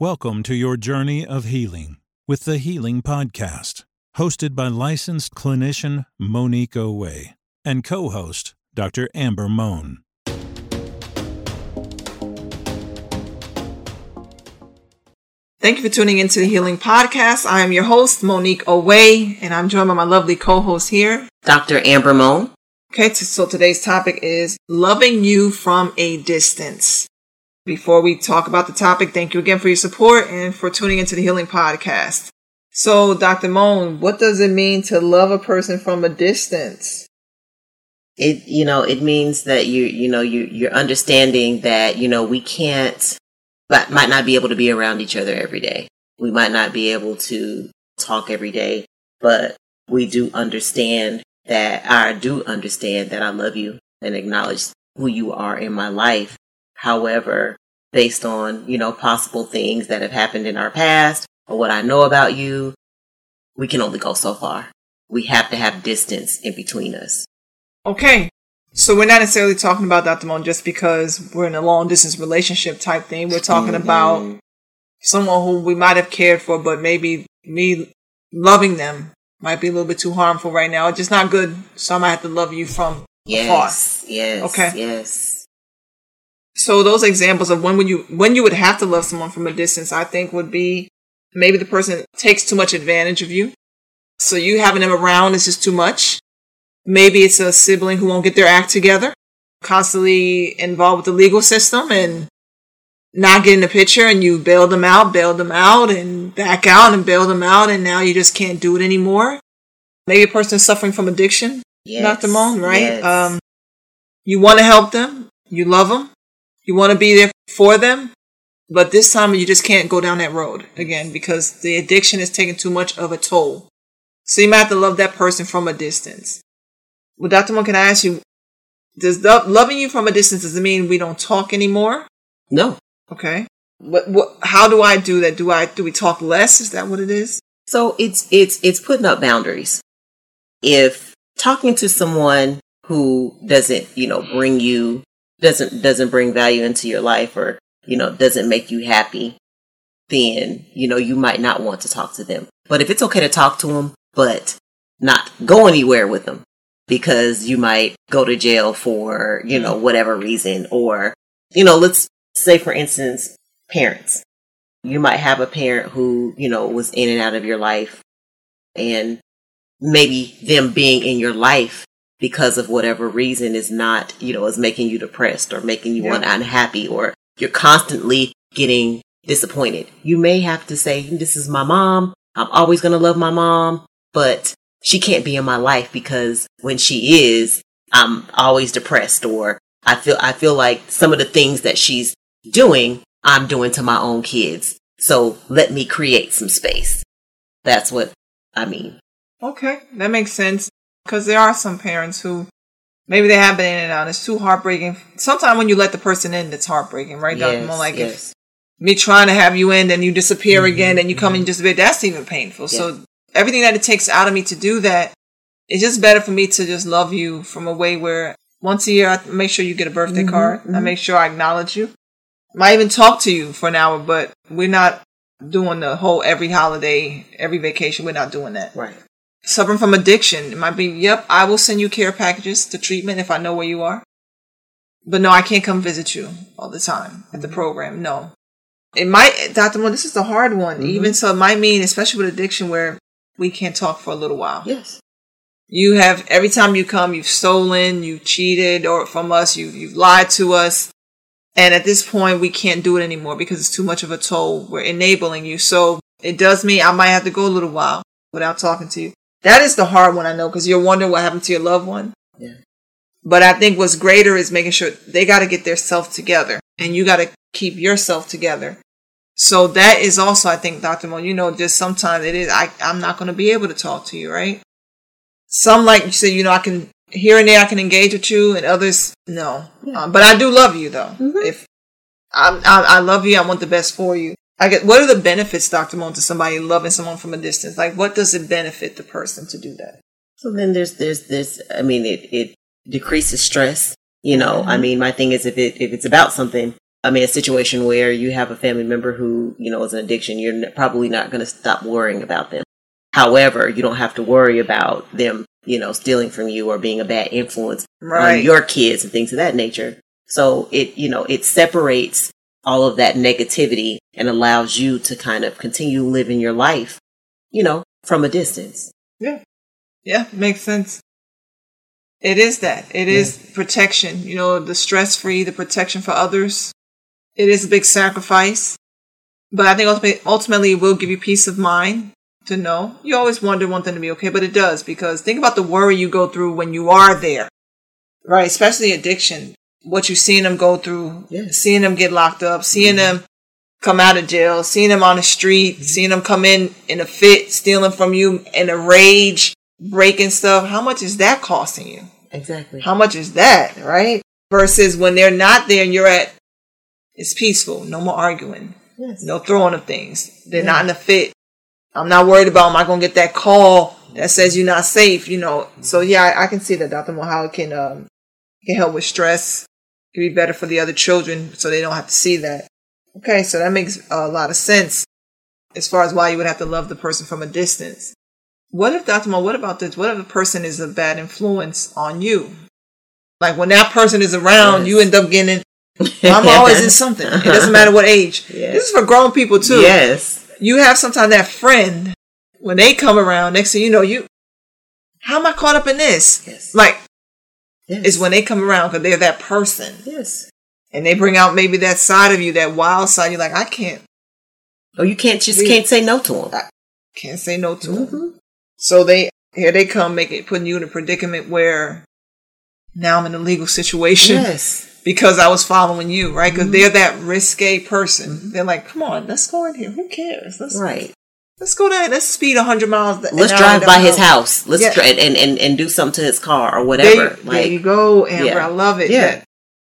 Welcome to your journey of healing with the Healing Podcast, hosted by licensed clinician Monique Owe and co host Dr. Amber Mohn. Thank you for tuning into the Healing Podcast. I am your host, Monique Owe, and I'm joined by my lovely co host here, Dr. Amber Mohn. Okay, so today's topic is loving you from a distance. Before we talk about the topic, thank you again for your support and for tuning into the Healing Podcast. So, Dr. Mohn, what does it mean to love a person from a distance? It, you know, it means that you, you know, you, you're understanding that, you know, we can't, but might not be able to be around each other every day. We might not be able to talk every day, but we do understand that I do understand that I love you and acknowledge who you are in my life. However, based on, you know, possible things that have happened in our past or what I know about you, we can only go so far. We have to have distance in between us. Okay. So we're not necessarily talking about Dr. Mohn just because we're in a long distance relationship type thing. We're talking mm-hmm. about someone who we might have cared for, but maybe me loving them might be a little bit too harmful right now. It's just not good. So I might have to love you from yes, afar. Yes. Okay. Yes. So those examples of when would you when you would have to love someone from a distance, I think would be maybe the person takes too much advantage of you. So you having them around is just too much. Maybe it's a sibling who won't get their act together, constantly involved with the legal system and not getting the picture and you bail them out, bail them out and back out and bail them out and now you just can't do it anymore. Maybe a person is suffering from addiction, yes. Dr. Mohn, right? Yes. Um, you want to help them, you love them, you want to be there for them, but this time you just can't go down that road again because the addiction is taking too much of a toll. So you might have to love that person from a distance. Well, Dr. Mohn, can I ask you, does the, loving you from a distance, does it mean we don't talk anymore? No. Okay. What, what, how do I do that? Do I, do we talk less? Is that what it is? So it's, it's, it's putting up boundaries. If talking to someone who doesn't, you know, bring you doesn't doesn't bring value into your life or you know doesn't make you happy then you know you might not want to talk to them. But if it's okay to talk to them but not go anywhere with them because you might go to jail for you know whatever reason or you know let's say for instance parents. You might have a parent who you know was in and out of your life and maybe them being in your life because of whatever reason is not, you know, is making you depressed or making you yeah. unhappy or you're constantly getting disappointed. You may have to say, this is my mom. I'm always going to love my mom, but she can't be in my life because when she is, I'm always depressed or I feel, I feel like some of the things that she's doing, I'm doing to my own kids. So let me create some space. That's what I mean. Okay. That makes sense because there are some parents who maybe they have been in and out. It's too heartbreaking. Sometimes when you let the person in, it's heartbreaking, right, yes, Dr. Like yes. if me trying to have you in, then you disappear mm-hmm, again, and you come mm-hmm. and disappear. That's even painful. Yeah. So everything that it takes out of me to do that, it's just better for me to just love you from a way where once a year I make sure you get a birthday mm-hmm, card. I mm-hmm. make sure I acknowledge you. I might even talk to you for an hour, but we're not doing the whole every holiday, every vacation. We're not doing that. Right suffering from addiction. It might be, yep, I will send you care packages to treatment if I know where you are. But no, I can't come visit you all the time at the program. No. It might, Dr. Mohn, this is a hard one. Mm-hmm. Even so, it might mean, especially with addiction, where we can't talk for a little while. Yes. You have, every time you come, you've stolen, you've cheated or from us, you've, you've lied to us. And at this point, we can't do it anymore because it's too much of a toll. We're enabling you. So it does mean I might have to go a little while without talking to you. That is the hard one, I know, because you're wondering what happened to your loved one. Yeah. But I think what's greater is making sure they got to get their self together and you got to keep yourself together. So that is also, I think, Dr. Mo, you know, just sometimes it is, I, I'm not going to be able to talk to you, right? Some, like you said, you know, I can, here and there, I can engage with you and others, no. Yeah. Um, but I do love you though. Mm-hmm. If I, I, I love you, I want the best for you. I get what are the benefits, Dr. Mohn, to somebody loving someone from a distance? Like what does it benefit the person to do that? So then there's there's this I mean it it decreases stress. You know, mm-hmm. I mean my thing is if it if it's about something, I mean, a situation where you have a family member who, you know, is an addiction, you're probably not going to stop worrying about them. However, you don't have to worry about them, you know, stealing from you or being a bad influence Right. on your kids and things of that nature. So it, you know, it separates all of that negativity and allows you to kind of continue living your life, you know, from a distance. Yeah, Yeah, makes sense. It is that. It is protection. You know, the stress free, the protection for others. It is a big sacrifice. But I think ultimately, ultimately it will give you peace of mind to know. You always wonder one thing to be okay, but it does because think about the worry you go through when you are there. Right? Especially addiction. What you're seeing them go through, Yes. seeing them get locked up, seeing them come out of jail, seeing them on the street, seeing them come in in a fit, stealing from you in a rage, breaking stuff. How much is that costing you? Exactly. How much is that, right? Versus when they're not there and you're at, it's peaceful, no more arguing, Yes. no throwing of things. They're not in a fit. I'm not worried about, am I going to get that call that says you're not safe, you know? So yeah, I, I can see that, Dr. Mo, how it can, um, can help with stress. It can be better for the other children so they don't have to see that. Okay, so that makes a lot of sense as far as why you would have to love the person from a distance. What if, Dr. Mo, what about this? What if the person is a bad influence on you? Like when that person is around, Yes. you end up getting, I'm always in something. It doesn't matter what age. Yes. This is for grown people too. Yes. You have sometimes that friend, when they come around, next thing you know, you, how am I caught up in this? Yes. Like, yes. it's when they come around because they're that person Yes. and they bring out maybe that side of you, that wild side. You're like, I can't, Or you can't just can't say no to them. can't say no to them. Mhm. So they here they come, make it putting you in a predicament where now I'm in a legal situation Yes. because I was following you, right? Mm-hmm. Because they're that risque person. They're like, come on, let's go in here. Who cares? Let's Right. Let's go there. Let's speed hundred miles. an Let's drive by his house. Let's Yeah. try and, and and do something to his car or whatever. there like you go, Amber. Yeah. I love it. Yeah.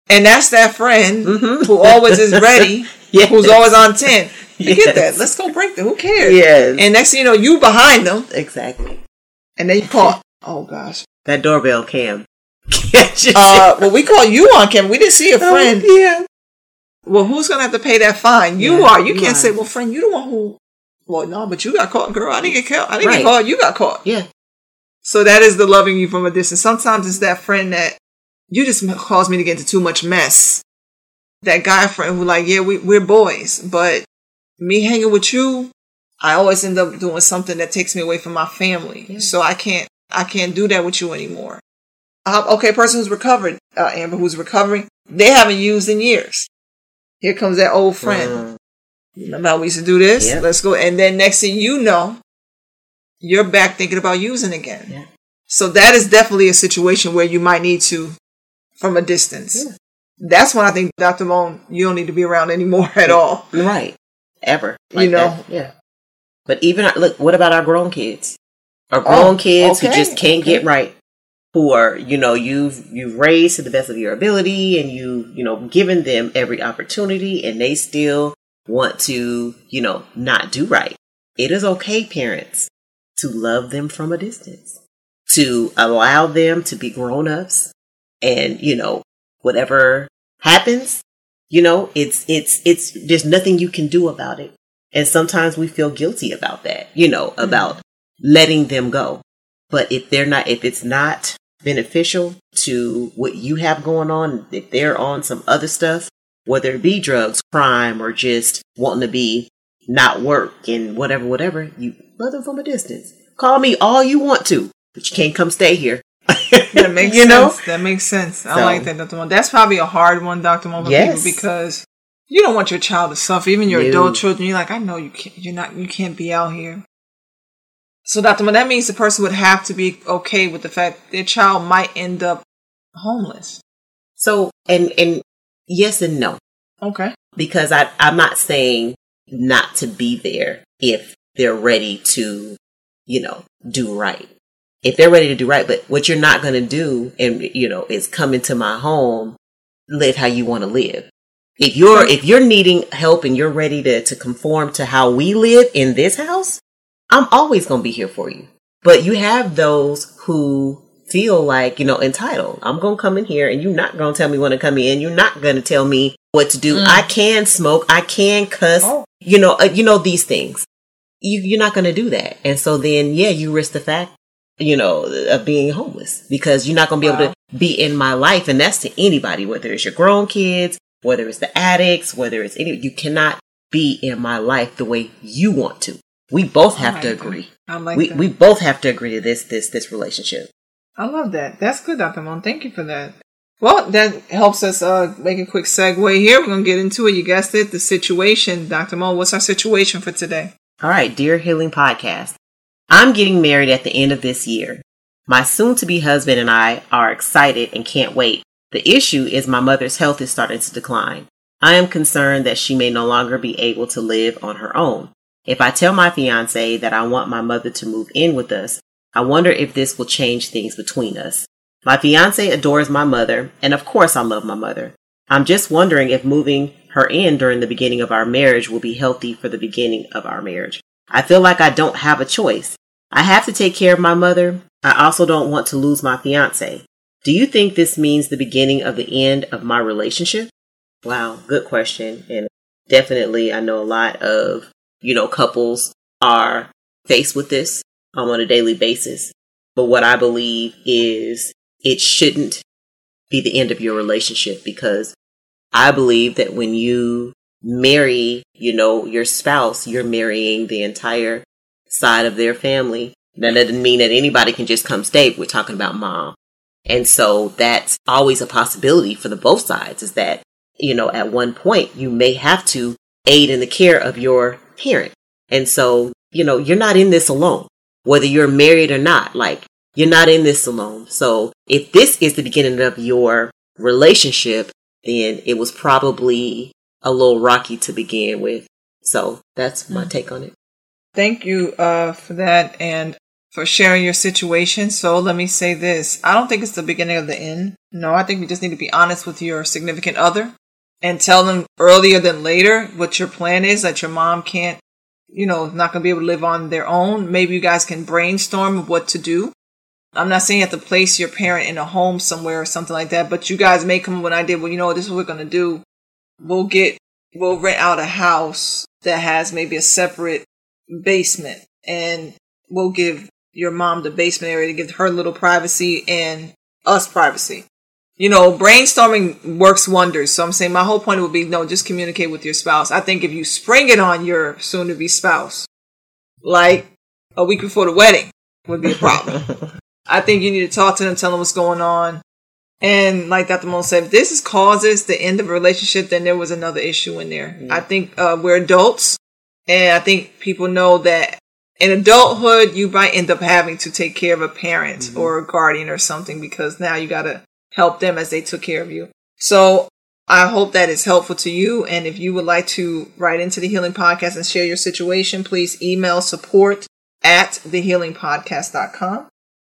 And that's that friend Mhm. who always is ready, Yes. who's always on 10. Forget Yes. that. Let's go break them. Who cares? Yes. And next thing you know, you behind them, exactly. and they call. Oh gosh. That doorbell cam. Catch it. Uh, well, we call you on cam. We didn't see a friend. Oh, yeah. Well, who's gonna have to pay that fine? You Yeah, are. You can't say, "Well, friend, you the one who." Well, no, but you got caught, girl. I didn't get caught. I didn't Right. get caught. You got caught. Yeah. So that is the loving you from a distance. Sometimes it's that friend that you just caused me to get into too much mess. That guy friend who like, yeah, we, we're boys, but me hanging with you, I always end up doing something that takes me away from my family. Yeah. So I can't, I can't do that with you anymore. Uh, okay, person who's recovered, uh, Amber, who's recovering, they haven't used in years. Here comes that old friend. Mm. Remember how we used to do this? Yep. Let's go. And then next thing you know, you're back thinking about using again. Yeah. So that is definitely a situation where you might need to, from a distance. Yeah. That's when I think, Dr. Mohn, you don't need to be around anymore at all. Right. Ever. You know? that. Yeah. But even our- look, what about our grown kids? Our oh, grown Oh, kids who just can't okay. get right. Who are, you know, you've you've raised to the best of your ability and you, you know, given them every opportunity and they still want to, you know, not do right. It is okay, parents, to love them from a distance. To allow them to be grown ups and, you know, whatever happens, you know, it's it's it's there's nothing you can do about it. And sometimes we feel guilty about that, you know, mm-hmm. about letting them go. But if they're not if it's not beneficial to what you have going on, if they're on some other stuff, whether it be drugs, crime, or just wanting to be not work and whatever, whatever, you love them from a distance. Call me all you want to, but you can't come stay here. That makes you sense. know? That makes sense. I So- like that, Dr. Mohn. That's probably a hard one, Dr. For Yes. because you don't want your child to suffer, even your No. adult children. You're like, I know you can't, you're not, you can't be out here. So, Dr. Mohn, that means the person would have to be okay with the fact their child might end up homeless. So and and yes and no. Okay. because I, I'm not saying not to be there if they're ready to, you know, do right. If they're ready to do right, but what you're not going to do, and you know, is come into my home, live how you want to live. If you're if you're needing help and you're ready to to conform to how we live in this house, I'm always going to be here for you. But you have those who feel like, you know, entitled. I'm going to come in here and you're not going to tell me when to come in. You're not going to tell me what to do. Mm. I can smoke. I can cuss. Oh. You know, uh, you know, these things. You, you're not going to do that. And so then, yeah, you risk the fact, you know, of being homeless because you're not going to be wow. able to be in my life. And that's to anybody, whether it's your grown kids, whether it's the addicts, whether it's any, you cannot be in my life the way you want to. We both have to agree. I like we, that. we both have to agree to this, this, this relationship. I love that. That's good, Dr. Mohn. Thank you for that. Well, that helps us uh, make a quick segue here. We're going to get into it. You guessed it, the situation. Dr. Mo, what's our situation for today? All right, Dear Healing Podcast. I'm getting married at the end of this year. My soon to be husband and I are excited and can't wait. The issue is my mother's health is starting to decline. I am concerned that she may no longer be able to live on her own. If I tell my fiance that I want my mother to move in with us, I wonder if this will change things between us. My fiance adores my mother, and of course I love my mother. I'm just wondering if moving her in during the beginning of our marriage will be healthy for the beginning of our marriage. I feel like I don't have a choice. I have to take care of my mother. I also don't want to lose my fiance. Do you think this means the beginning of the end of my relationship? Wow, good question. And definitely, I know a lot of, you know, couples are faced with this um, on a daily basis. But what I believe is it shouldn't be the end of your relationship because I believe that when you marry, you know, your spouse, you're marrying the entire side of their family. Now, That doesn't mean that anybody can just come stay. We're talking about mom. And so that's always a possibility for the both sides is that, you know, at one point you may have to aid in the care of your parent. And so, you know, you're not in this alone whether you're married or not. Like, you're not in this alone. So if this is the beginning of your relationship, then it was probably a little rocky to begin with. So that's my mm. take on it. Thank you uh, for that and for sharing your situation. So let me say this. I don't think it's the beginning of the end. No, I think we just need to be honest with your significant other and tell them earlier than later what your plan is that your mom can't you know, not going to be able to live on their own. Maybe you guys can brainstorm what to do. I'm not saying you have to place your parent in a home somewhere or something like that, but you guys may come up with an idea. Well, you know, this is what we're going to do. We'll get, we'll rent out a house that has maybe a separate basement and we'll give your mom the basement area to give her little privacy and us privacy you know, brainstorming works wonders. So I'm saying my whole point would be no, just communicate with your spouse. I think if you spring it on your soon to be spouse, like a week before the wedding, would be a problem. I think you need to talk to them, tell them what's going on. And like Dr. Mohn said, if this is causes the end of a relationship, then there was another issue in there. I think uh, we're adults, and I think people know that in adulthood, you might end up having to take care of a parent mm-hmm. or a guardian or something because now you got to help them as they took care of you. So I hope that is helpful to you. And if you would like to write into the Healing Podcast and share your situation, please email support at thehealingpodcast.com.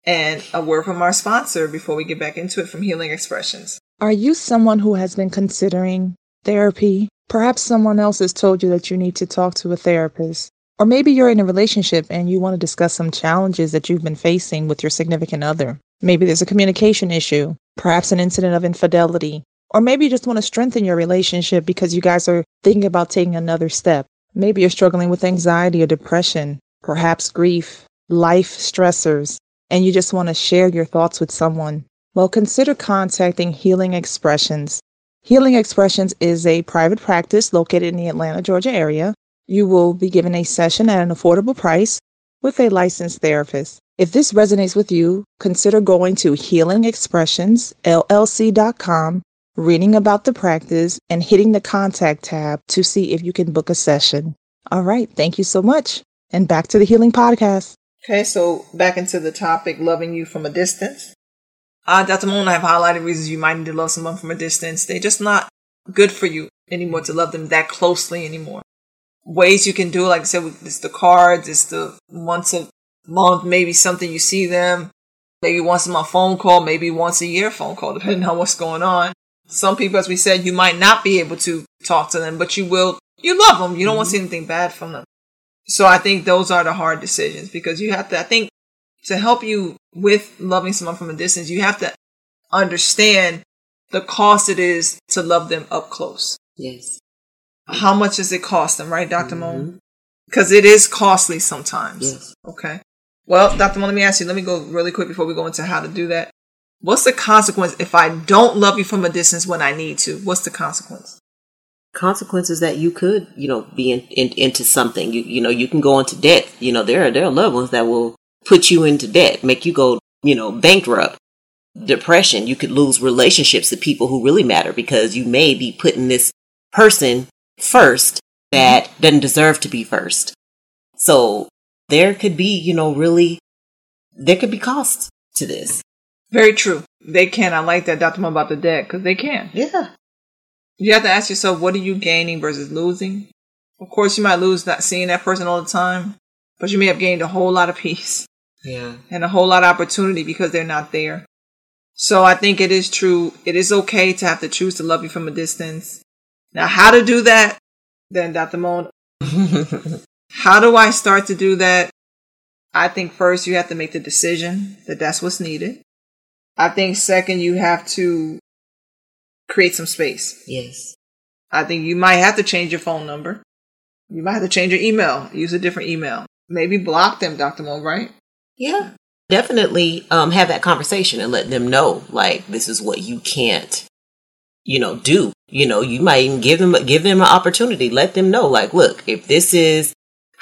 And a word from our sponsor before we get back into it from Healing Expressions. Are you someone who has been considering therapy? Perhaps someone else has told you that you need to talk to a therapist. Or maybe you're in a relationship and you want to discuss some challenges that you've been facing with your significant other. Maybe there's a communication issue, perhaps an incident of infidelity, or maybe you just want to strengthen your relationship because you guys are thinking about taking another step. Maybe you're struggling with anxiety or depression, perhaps grief, life stressors, and you just want to share your thoughts with someone. Well, consider contacting Healing Expressions. Healing Expressions is a private practice located in the Atlanta, Georgia area. You will be given a session at an affordable price with a licensed therapist. If this resonates with you, consider going to healingexpressionsllc.com, reading about the practice, and hitting the contact tab to see if you can book a session. All right. Thank you so much. And back to the Healing Podcast. Okay. So back into the topic loving you from a distance. Uh, Dr. Mohn, I have highlighted reasons you might need to love someone from a distance. They're just not good for you anymore to love them that closely anymore. Ways you can do, it, like I said, it's the cards, it's the once a month, maybe something you see them, maybe once a month phone call, maybe once a year phone call, depending on what's going on. Some people, as we said, you might not be able to talk to them, but you will, you love them. You don't mm-hmm. want to see anything bad from them. So I think those are the hard decisions because you have to, I think to help you with loving someone from a distance, you have to understand the cost it is to love them up close. Yes. How much does it cost them, right, doctor mm-hmm. Because it is costly sometimes. Yes. Okay. Well, Dr. Mo, let me ask you, let me go really quick before we go into how to do that. What's the consequence if I don't love you from a distance when I need to? What's the consequence? Consequences that you could, you know, be in, in, into something. You, you know, you can go into debt. You know, there are there are loved ones that will put you into debt, make you go, you know, bankrupt. Depression. You could lose relationships to people who really matter because you may be putting this person first that doesn't deserve to be first. So there could be, you know, really, there could be costs to this. Very true. They can. I like that, Dr. Mo, about the debt because they can. Yeah. You have to ask yourself, what are you gaining versus losing? Of course, you might lose not seeing that person all the time, but you may have gained a whole lot of peace. Yeah. And a whole lot of opportunity because they're not there. So I think it is true. It is okay to have to choose to love you from a distance. Now, how to do that? Then, Dr. Mo, how do I start to do that? I think first you have to make the decision that that's what's needed. I think second, you have to create some space. Yes. I think you might have to change your phone number. You might have to change your email, use a different email. Maybe block them, Dr. Mo, right? Yeah. Definitely um, have that conversation and let them know, like, this is what you can't, you know, do. You know, you might even give them, give them an opportunity. Let them know, like, look, if this is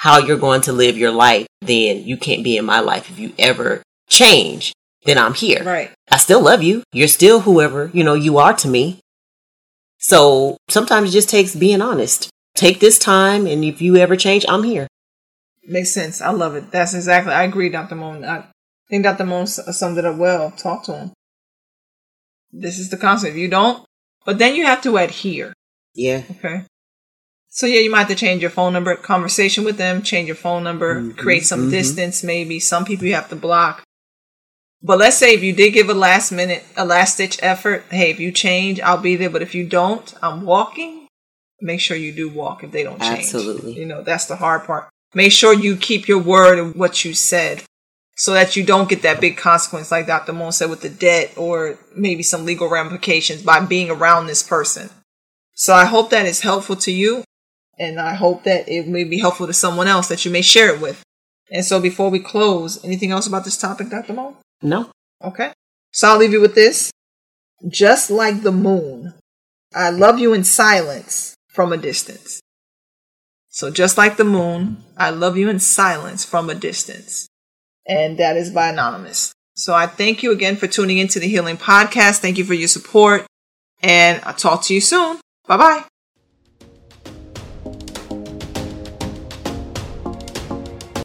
how you're going to live your life, then you can't be in my life. If you ever change, then I'm here. Right. I still love you. You're still whoever, you know, you are to me. So sometimes it just takes being honest. Take this time, and if you ever change, I'm here. Makes sense. I love it. That's exactly. I agree, Dr. Mohn. I think Dr. Mohn uh, summed it up well. Talk to him. This is the concept. If you don't, but then you have to adhere. Yeah. Okay. So yeah, you might have to change your phone number, conversation with them, change your phone number, mm-hmm. create some mm-hmm. distance. Maybe some people you have to block. But let's say if you did give a last minute, a last stitch effort, hey, if you change, I'll be there. But if you don't, I'm walking. Make sure you do walk if they don't change. Absolutely. You know, that's the hard part. Make sure you keep your word and what you said so that you don't get that big consequence like Dr. Mohn said with the debt or maybe some legal ramifications by being around this person. So I hope that is helpful to you and I hope that it may be helpful to someone else that you may share it with. And so before we close, anything else about this topic, Dr. Mo? No. Okay. So I'll leave you with this. Just like the moon, I love you in silence from a distance. So just like the moon, I love you in silence from a distance. And that is by Anonymous. So I thank you again for tuning into the Healing Podcast. Thank you for your support. And I'll talk to you soon. Bye bye.